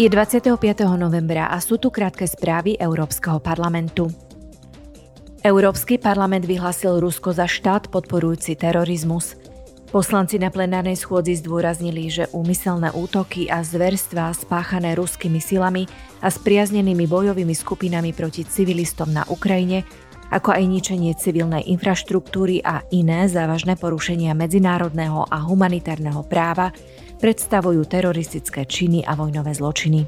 Je 25. novembra a sú tu krátke správy Európskeho parlamentu. Európsky parlament vyhlásil Rusko za štát podporujúci terorizmus. Poslanci na plenárnej schôdzi zdôraznili, že úmyselné útoky a zverstva spáchané ruskými silami a spriaznenými bojovými skupinami proti civilistom na Ukrajine, ako aj ničenie civilnej infraštruktúry a iné závažné porušenia medzinárodného a humanitárneho práva predstavujú teroristické činy a vojnové zločiny.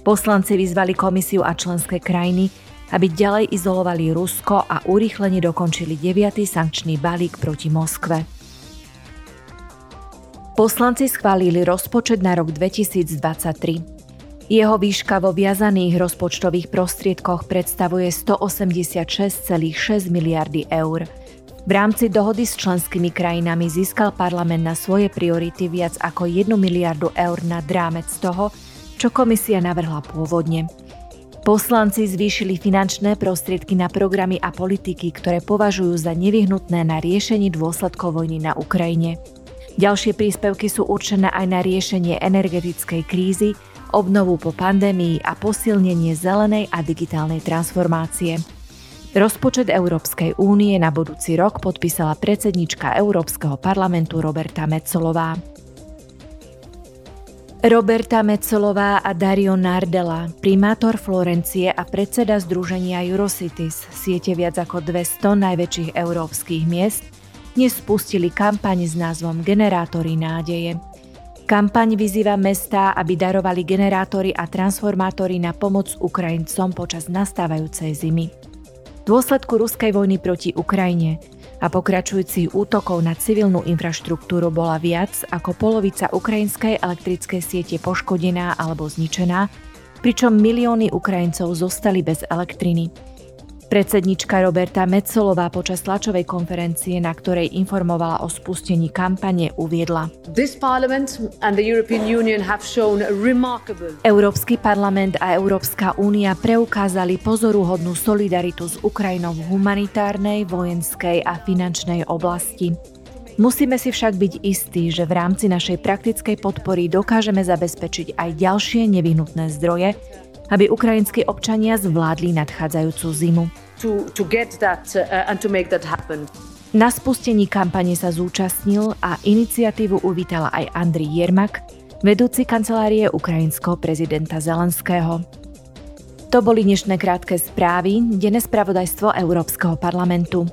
Poslanci vyzvali komisiu a členské krajiny, aby ďalej izolovali Rusko a urýchlene dokončili 9. sankčný balík proti Moskve. Poslanci schválili rozpočet na rok 2023. Jeho výška vo viazaných rozpočtových prostriedkoch predstavuje 186,6 miliardy eur – v rámci dohody s členskými krajinami získal parlament na svoje priority viac ako 1 miliardu eur nad rámec toho, čo komisia navrhla pôvodne. Poslanci zvýšili finančné prostriedky na programy a politiky, ktoré považujú za nevyhnutné na riešenie dôsledkov vojny na Ukrajine. Ďalšie príspevky sú určené aj na riešenie energetickej krízy, obnovu po pandémii a posilnenie zelenej a digitálnej transformácie. Rozpočet Európskej únie na budúci rok podpísala predsednička Európskeho parlamentu Roberta Metzolová. Roberta Metzolová a Dario Nardella, primátor Florencie a predseda združenia Eurocities, siete viac ako 200 najväčších európskych miest, dnes spustili kampaň s názvom Generátory nádeje. Kampaň vyzýva mestá, aby darovali generátory a transformátory na pomoc Ukrajincom počas nastávajúcej zimy dôsledku ruskej vojny proti Ukrajine a pokračujúcich útokov na civilnú infraštruktúru bola viac ako polovica ukrajinskej elektrickej siete poškodená alebo zničená, pričom milióny Ukrajincov zostali bez elektriny. Predsednička Roberta Metzolová počas tlačovej konferencie, na ktorej informovala o spustení kampane, uviedla. Európsky parlament a Európska únia preukázali pozoruhodnú solidaritu s Ukrajinou v humanitárnej, vojenskej a finančnej oblasti. Musíme si však byť istí, že v rámci našej praktickej podpory dokážeme zabezpečiť aj ďalšie nevyhnutné zdroje, aby ukrajinskí občania zvládli nadchádzajúcu zimu. To, to that, uh, Na spustení kampane sa zúčastnil a iniciatívu uvítala aj Andri Jermak, vedúci kancelárie ukrajinského prezidenta Zelenského. To boli dnešné krátke správy, denné spravodajstvo Európskeho parlamentu.